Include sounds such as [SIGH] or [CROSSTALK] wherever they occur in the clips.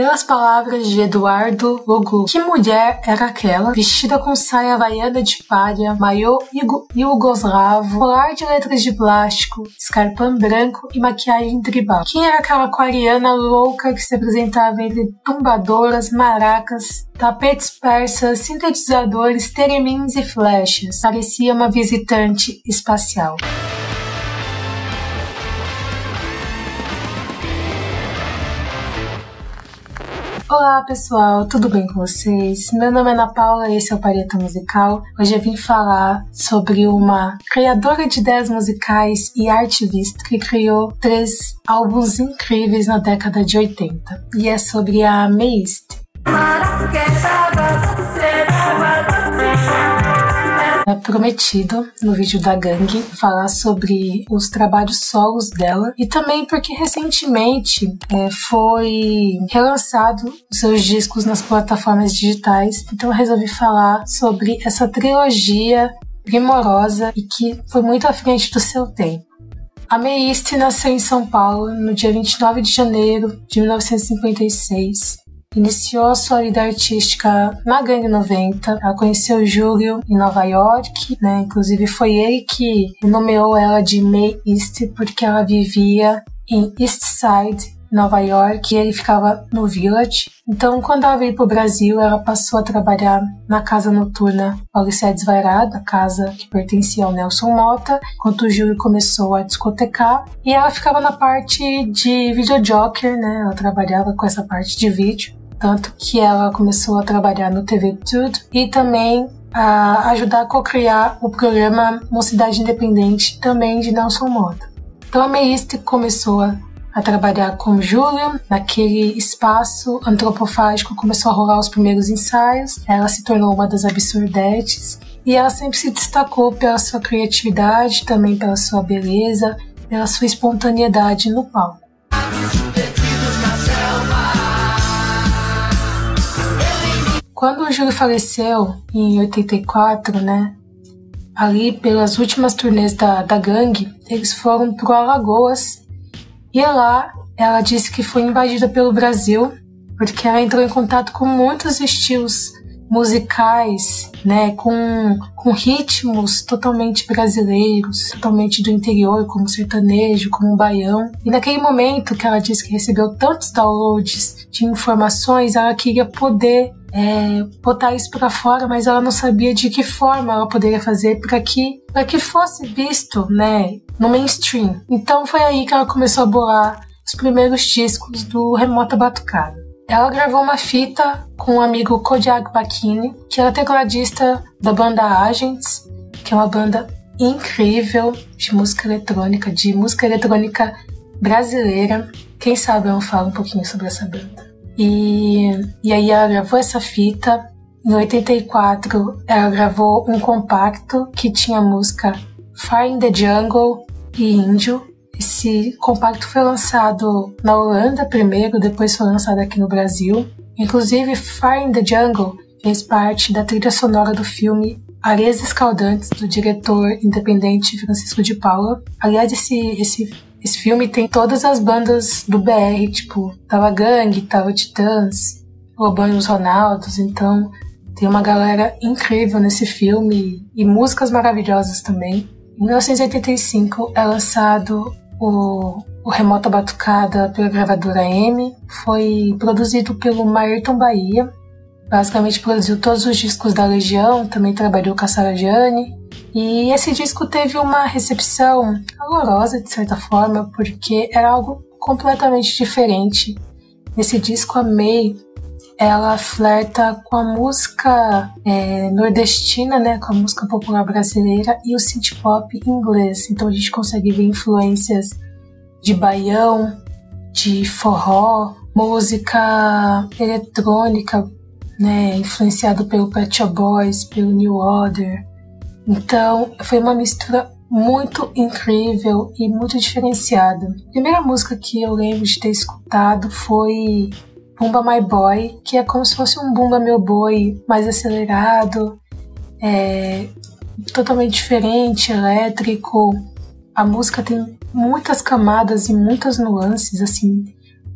Pelas palavras de Eduardo Logu, que mulher era aquela, vestida com saia havaiana de palha, maiô iugoslavo, colar de letras de plástico, escarpão branco e maquiagem tribal? Quem era aquela aquariana louca que se apresentava entre tumbadoras, maracas, tapetes persas, sintetizadores, teremins e flechas? Parecia uma visitante espacial. Olá pessoal, tudo bem com vocês? Meu nome é Ana Paula e esse é o Pareta Musical. Hoje eu vim falar sobre uma criadora de ideias musicais e artivista que criou três álbuns incríveis na década de 80. E é sobre a é prometido no vídeo da Gangue falar sobre os trabalhos solos dela e também porque recentemente é, foi relançado seus discos nas plataformas digitais, então eu resolvi falar sobre essa trilogia primorosa e que foi muito à frente do seu tempo. A Meiste nasceu em São Paulo no dia 29 de janeiro de 1956 Iniciou sua vida artística na Gangue 90. Ela conheceu o Júlio em Nova York, né? Inclusive foi ele que nomeou ela de May East porque ela vivia em East Side, Nova York, e ele ficava no Village. Então, quando ela veio para o Brasil, ela passou a trabalhar na casa noturna Paulicé Desvairada, casa que pertencia ao Nelson Mota, enquanto o Júlio começou a discotecar. E ela ficava na parte de videojoker, né? Ela trabalhava com essa parte de vídeo tanto que ela começou a trabalhar no TV Tudo e também a ajudar a co-criar o programa Mocidade Independente, também de Nelson Moda. Então a Meiste começou a, a trabalhar com Júlio naquele espaço antropofágico, começou a rolar os primeiros ensaios, ela se tornou uma das absurdetes e ela sempre se destacou pela sua criatividade, também pela sua beleza, pela sua espontaneidade no palco. Quando o Júlio faleceu, em 84, né? Ali pelas últimas turnês da, da gangue, eles foram pro Alagoas e lá ela disse que foi invadida pelo Brasil porque ela entrou em contato com muitos estilos musicais, né, com, com ritmos totalmente brasileiros, totalmente do interior, como sertanejo, como baião. E naquele momento que ela disse que recebeu tantos downloads de informações, ela queria poder é, botar isso para fora, mas ela não sabia de que forma ela poderia fazer para que para que fosse visto, né, no mainstream. Então foi aí que ela começou a bolar os primeiros discos do Remota Batucada. Ela gravou uma fita com o amigo Kodiak Bakini, que era tecladista da banda Agents, que é uma banda incrível de música eletrônica, de música eletrônica brasileira. Quem sabe eu falo um pouquinho sobre essa banda. E, e aí ela gravou essa fita. Em 84, ela gravou um compacto que tinha música Fire in the Jungle e Índio. Esse compacto foi lançado na Holanda primeiro, depois foi lançado aqui no Brasil. Inclusive, Fire in the Jungle fez parte da trilha sonora do filme Areias Escaldantes, do diretor independente Francisco de Paula. Aliás, esse, esse esse filme tem todas as bandas do BR, tipo, tava Gangue, tava Titãs, Lobão e os Ronaldos, então tem uma galera incrível nesse filme e músicas maravilhosas também. Em 1985 é lançado o, o Remota Batucada pela gravadora M, foi produzido pelo Maerton Bahia, basicamente produziu todos os discos da Legião, também trabalhou com a Sarah Gianni, e esse disco teve uma recepção calorosa, de certa forma, porque era algo completamente diferente. Nesse disco, a May ela flerta com a música é, nordestina, né, com a música popular brasileira e o synth pop inglês. Então a gente consegue ver influências de baião, de forró, música eletrônica, né, influenciado pelo Pet Shop Boys, pelo New Order, então, foi uma mistura muito incrível e muito diferenciada. A primeira música que eu lembro de ter escutado foi Bumba My Boy, que é como se fosse um Bumba Meu Boy mais acelerado, é, totalmente diferente, elétrico. A música tem muitas camadas e muitas nuances, assim.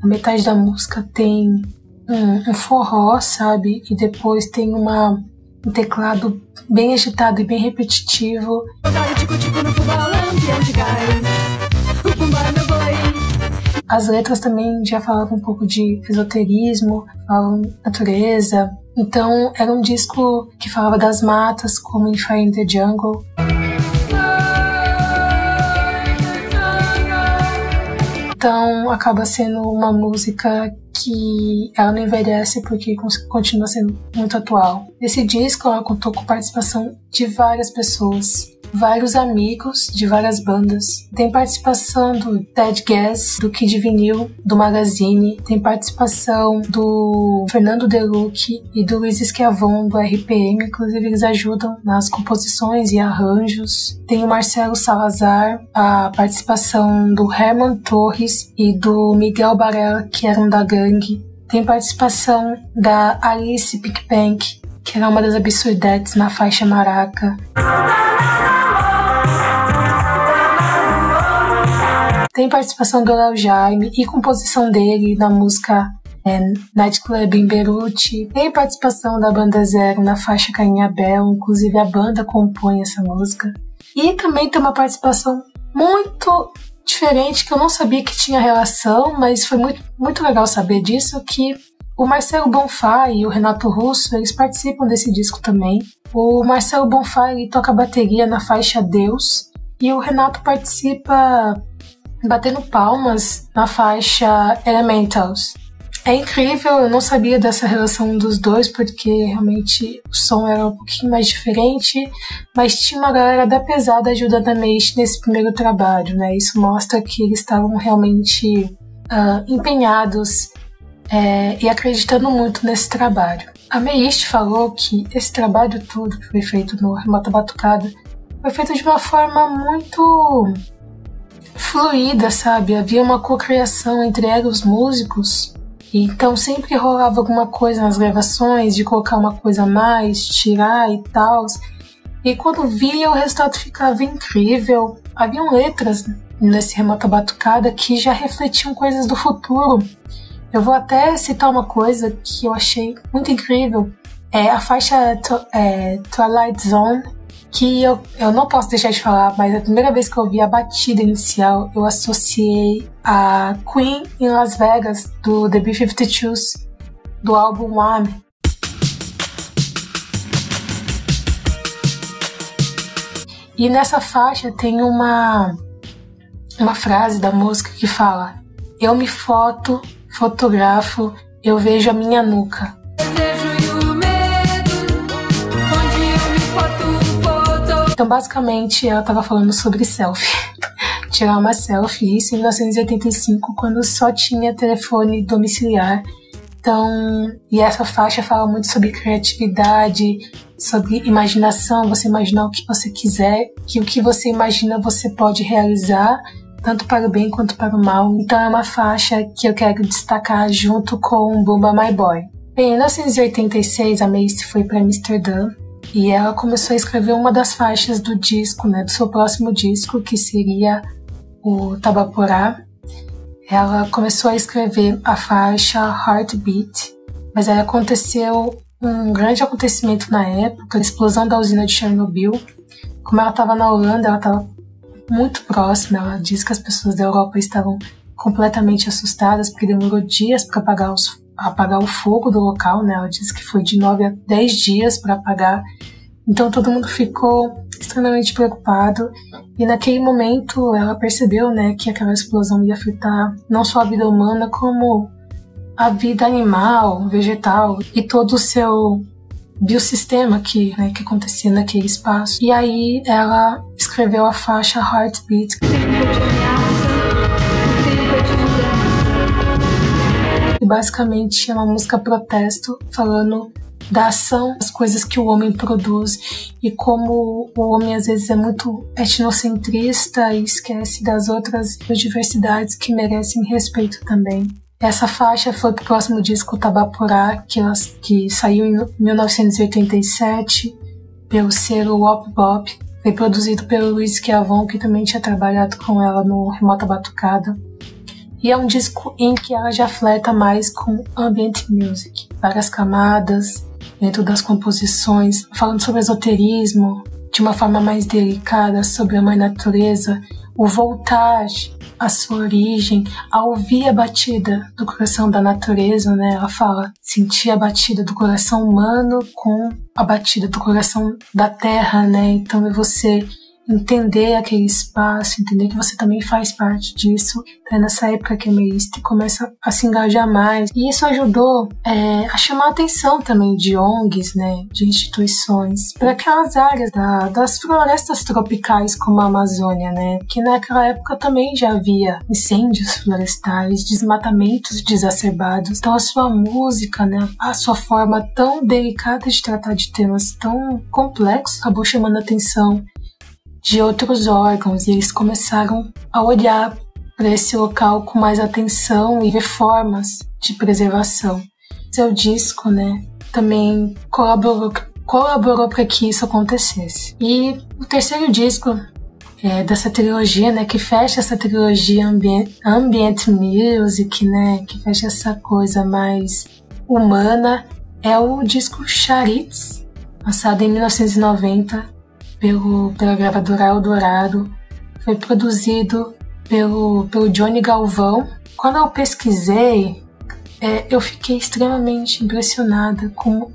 A metade da música tem um, um forró, sabe? E depois tem uma, um teclado bem agitado e bem repetitivo. As letras também já falavam um pouco de esoterismo, falavam natureza. Então era um disco que falava das matas, como em Fire in the Jungle. Então acaba sendo uma música que ela não envelhece porque continua sendo muito atual. Esse disco ela contou com participação de várias pessoas, vários amigos de várias bandas. Tem participação do Dead Gas, do Kid Vinil, do Magazine, tem participação do Fernando Deluque e do Luiz Esquiavon, do RPM, inclusive eles ajudam nas composições e arranjos. Tem o Marcelo Salazar, a participação do Herman Torres e do Miguel Barella, que eram da Tem participação da Alice Pickpank, que era uma das absurdetes na faixa Maraca. Tem participação do Léo Jaime e composição dele na música é, Nightclub em Beirute. Tem participação da banda Zero na faixa Carinha Bel, inclusive a banda compõe essa música. E também tem uma participação muito diferente que eu não sabia que tinha relação, mas foi muito, muito legal saber disso, que o Marcelo Bonfá e o Renato Russo, eles participam desse disco também. O Marcelo Bonfá, ele toca bateria na faixa Deus, e o Renato participa batendo palmas na faixa Elementals. É incrível, eu não sabia dessa relação dos dois, porque realmente o som era um pouquinho mais diferente, mas tinha uma galera da pesada ajudando a Meish nesse primeiro trabalho, né? Isso mostra que eles estavam realmente uh, empenhados é, e acreditando muito nesse trabalho. A Meist falou que esse trabalho todo que foi feito no Remota Batucada foi feito de uma forma muito fluida, sabe? Havia uma cocriação entre ela e os músicos. Então sempre rolava alguma coisa nas gravações, de colocar uma coisa a mais, tirar e tal. E quando via, o resultado ficava incrível. Haviam letras nesse Remota Batucada que já refletiam coisas do futuro. Eu vou até citar uma coisa que eu achei muito incrível. É a faixa é, Twilight Zone, que eu, eu não posso deixar de falar, mas a primeira vez que eu ouvi a batida inicial, eu associei a Queen em Las Vegas, do The B-52s, do álbum One. E nessa faixa tem uma, uma frase da música que fala: Eu me foto, fotografo, eu vejo a minha nuca. Então, basicamente, ela estava falando sobre selfie. [LAUGHS] Tirar uma selfie, isso em 1985, quando só tinha telefone domiciliar. Então, e essa faixa fala muito sobre criatividade, sobre imaginação, você imaginar o que você quiser, que o que você imagina você pode realizar, tanto para o bem quanto para o mal. Então é uma faixa que eu quero destacar junto com Bumba My Boy. Bem, em 1986 a Mace foi para Amsterdã e ela começou a escrever uma das faixas do disco, né, do seu próximo disco, que seria o Tabaporá. Ela começou a escrever a faixa Heartbeat, mas aí aconteceu um grande acontecimento na época, a explosão da usina de Chernobyl. Como ela estava na Holanda, ela estava muito próxima. Ela disse que as pessoas da Europa estavam completamente assustadas porque demorou dias para apagar os apagar o fogo do local, né? Ela disse que foi de 9 a 10 dias para apagar. Então todo mundo ficou extremamente preocupado e naquele momento ela percebeu, né, que aquela explosão ia afetar não só a vida humana como a vida animal, vegetal e todo o seu biossistema que, né, que acontecia naquele espaço. E aí ela escreveu a faixa Heartbeat. E basicamente é uma música protesto falando da ação, das coisas que o homem produz e como o homem às vezes é muito etnocentrista e esquece das outras diversidades que merecem respeito também. Essa faixa foi pro próximo disco Tabapurá, que, que saiu em 1987 pelo selo Wop Bop. Foi produzido pelo Luiz Chiavon, que também tinha trabalhado com ela no Remota Batucada. E é um disco em que ela já flerta mais com ambient music, várias camadas dentro das composições, falando sobre esoterismo de uma forma mais delicada, sobre a mãe natureza, o voltar à sua origem, a ouvir a batida do coração da natureza, né? Ela fala sentir a batida do coração humano com a batida do coração da terra, né? Então é você entender aquele espaço, entender que você também faz parte disso. É nessa época que a Meiste começa a se engajar mais. E isso ajudou é, a chamar a atenção também de ONGs, né, de instituições, para aquelas áreas da, das florestas tropicais como a Amazônia, né, que naquela época também já havia incêndios florestais, desmatamentos desacerbados. Então a sua música, né, a sua forma tão delicada de tratar de temas tão complexos acabou chamando a atenção de outros órgãos e eles começaram a olhar para esse local com mais atenção e ver formas de preservação. Seu disco, né, também colaborou, colaborou para que isso acontecesse. E o terceiro disco é, dessa trilogia, né, que fecha essa trilogia ambient, ambient music, né, que fecha essa coisa mais humana, é o disco Charitz, lançado em 1990 pelo, pela gravadora Eldorado, foi produzido pelo, pelo Johnny Galvão. Quando eu pesquisei, é, eu fiquei extremamente impressionada com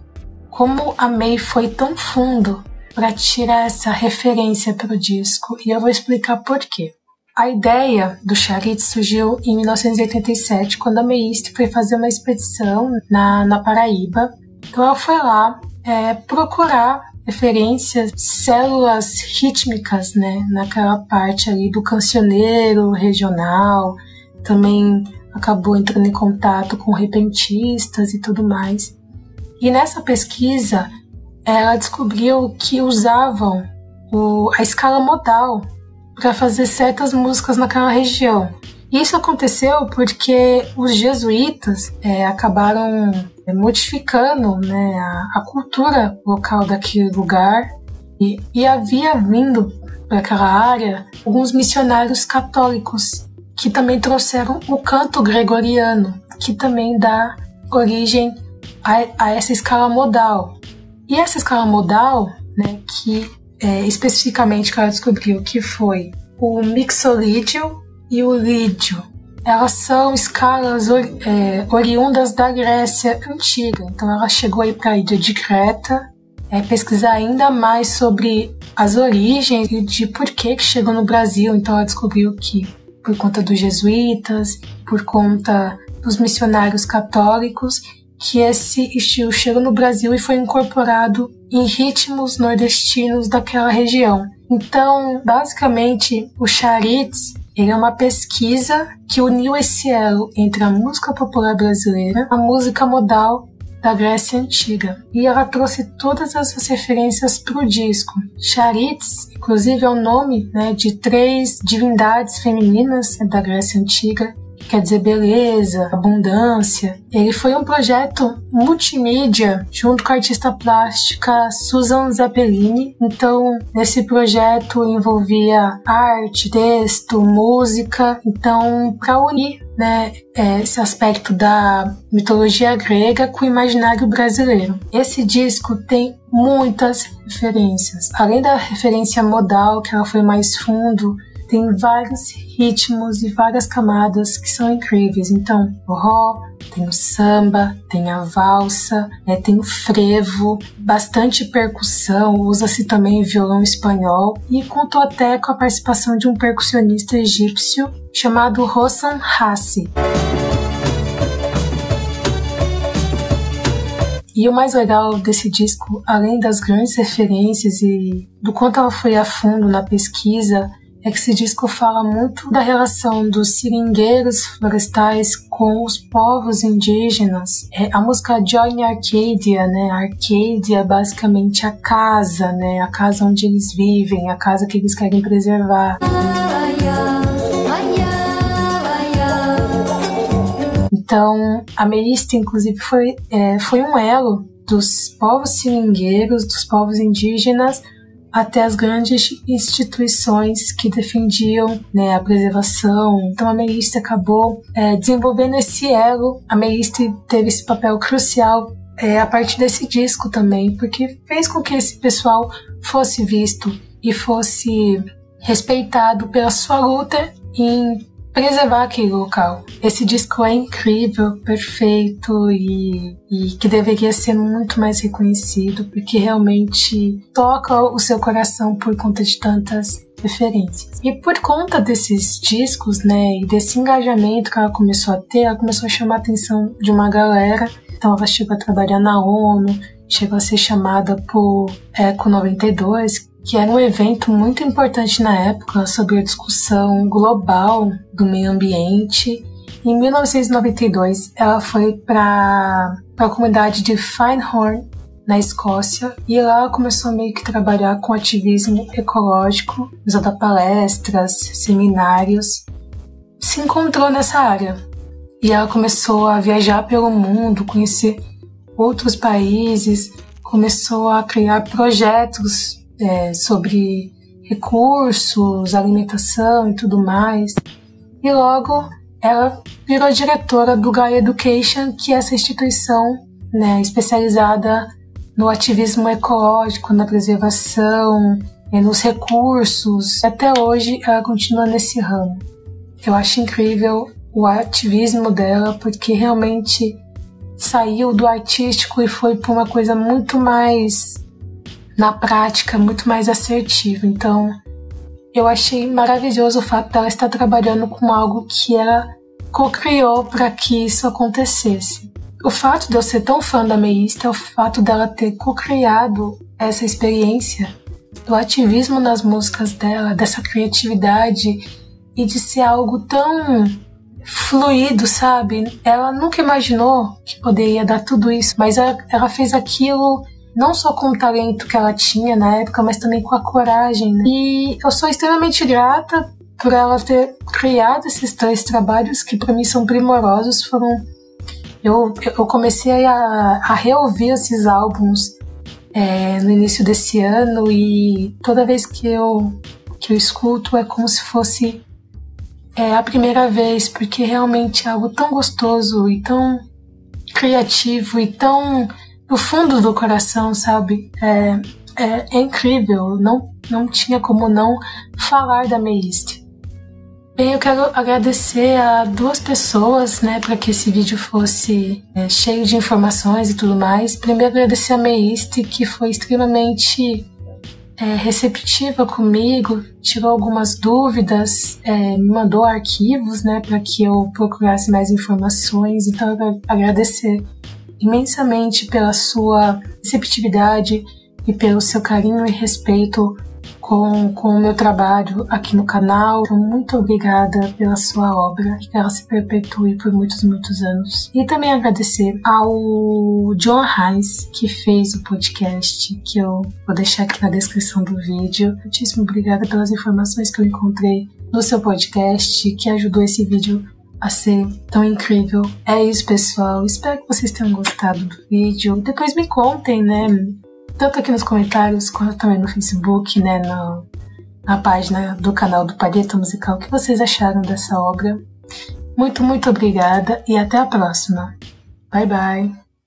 como a May foi tão fundo para tirar essa referência para o disco e eu vou explicar por quê. A ideia do Charit surgiu em 1987, quando a Meiste foi fazer uma expedição na, na Paraíba. Então ela foi lá é, procurar referências, células rítmicas, né, naquela parte ali do cancioneiro regional, também acabou entrando em contato com repentistas e tudo mais. E nessa pesquisa, ela descobriu que usavam o, a escala modal para fazer certas músicas naquela região. Isso aconteceu porque os jesuítas é, acabaram modificando né, a, a, cultura local daquele lugar e, e havia vindo para aquela área alguns missionários católicos que também trouxeram o canto gregoriano, que também dá origem a, a essa escala modal. E essa escala modal, né, que é, especificamente que ela descobriu que foi o mixolídio e o lídio. Elas são escalas é, oriundas da Grécia Antiga. Então ela chegou aí para a ilha de Creta, é, pesquisar ainda mais sobre as origens e de por que, que chegou no Brasil. Então ela descobriu que por conta dos jesuítas, por conta dos missionários católicos, que esse estilo chegou no Brasil e foi incorporado em ritmos nordestinos daquela região. Então, basicamente, o charitz ele é uma pesquisa que uniu esse elo entre a música popular brasileira, a música modal da Grécia Antiga. E ela trouxe todas essas referências para o disco. Charitz, inclusive, é o nome né, de três divindades femininas da Grécia Antiga quer dizer beleza, abundância. Ele foi um projeto multimídia junto com a artista plástica Susan Zeppelini. Então, nesse projeto envolvia arte, texto, música. Então, para unir né, é, esse aspecto da mitologia grega com o imaginário brasileiro. Esse disco tem muitas referências. Além da referência modal, que ela foi mais fundo, tem vários ritmos e várias camadas que são incríveis. Então, rock, tem o samba, tem a valsa, né, tem o frevo, bastante percussão, usa-se também violão espanhol e contou até com a participação de um percussionista egípcio chamado Hossan Hassi. E o mais legal desse disco, além das grandes referências e do quanto ela foi a fundo na pesquisa, é que esse disco fala muito da relação dos seringueiros florestais com os povos indígenas. É, a música Join Arcadia, né? Arcadia é basicamente a casa, né? A casa onde eles vivem, a casa que eles querem preservar. Então, a Merista, inclusive, foi, é, foi um elo dos povos seringueiros, dos povos indígenas, até as grandes instituições que defendiam né, a preservação. Então a Meiste acabou é, desenvolvendo esse elo. A Meiste teve esse papel crucial é, a partir desse disco também, porque fez com que esse pessoal fosse visto e fosse respeitado pela sua luta em preservar aquele local. Esse disco é incrível, perfeito e, e que deveria ser muito mais reconhecido, porque realmente toca o seu coração por conta de tantas referências. E por conta desses discos, né, e desse engajamento que ela começou a ter, ela começou a chamar a atenção de uma galera. Então ela chegou a trabalhar na ONU, chegou a ser chamada por Eco 92, que era um evento muito importante na época sobre a discussão global do meio ambiente. Em 1992, ela foi para a comunidade de Finehorn, na Escócia, e lá começou meio que trabalhar com ativismo ecológico, usando palestras, seminários. Se encontrou nessa área e ela começou a viajar pelo mundo, conhecer outros países, começou a criar projetos é, sobre recursos, alimentação e tudo mais. E logo ela virou diretora do Gaia Education, que é essa instituição né, especializada no ativismo ecológico, na preservação, nos recursos. Até hoje ela continua nesse ramo. Eu acho incrível o ativismo dela, porque realmente saiu do artístico e foi para uma coisa muito mais na prática muito mais assertivo. Então, eu achei maravilhoso o fato dela estar trabalhando com algo que ela co-criou para que isso acontecesse. O fato de eu ser tão fã da Meista é o fato dela ter co-criado essa experiência do ativismo nas músicas dela, dessa criatividade e de ser algo tão fluido, sabe? Ela nunca imaginou que poderia dar tudo isso, mas ela, ela fez aquilo não só com o talento que ela tinha na época, mas também com a coragem. Né? E eu sou extremamente grata por ela ter criado esses três trabalhos que para mim são primorosos. Foram eu, eu comecei a, a reouvir esses álbuns é, no início desse ano e toda vez que eu que eu escuto é como se fosse é, a primeira vez, porque realmente é algo tão gostoso e tão criativo e tão no fundo do coração, sabe? É, é, é, incrível, não, não tinha como não falar da Meist. Bem, eu quero agradecer a duas pessoas, né, para que esse vídeo fosse é, cheio de informações e tudo mais. Primeiro, agradecer a Meist, que foi extremamente é, receptiva comigo, tirou algumas dúvidas, é, me mandou arquivos, né, para que eu procurasse mais informações. Então, eu agradecer imensamente pela sua receptividade e pelo seu carinho e respeito com, com o meu trabalho aqui no canal. Então, muito obrigada pela sua obra, que ela se perpetue por muitos, muitos anos. E também agradecer ao John Reis, que fez o podcast, que eu vou deixar aqui na descrição do vídeo. Muitíssimo obrigada pelas informações que eu encontrei no seu podcast, que ajudou esse vídeo a ser tão incrível. É isso, pessoal. Espero que vocês tenham gostado do vídeo. Depois me contem, né? Tanto aqui nos comentários quanto também no Facebook, né? No, na página do canal do Palheta Musical, o que vocês acharam dessa obra. Muito, muito obrigada e até a próxima. Bye, bye.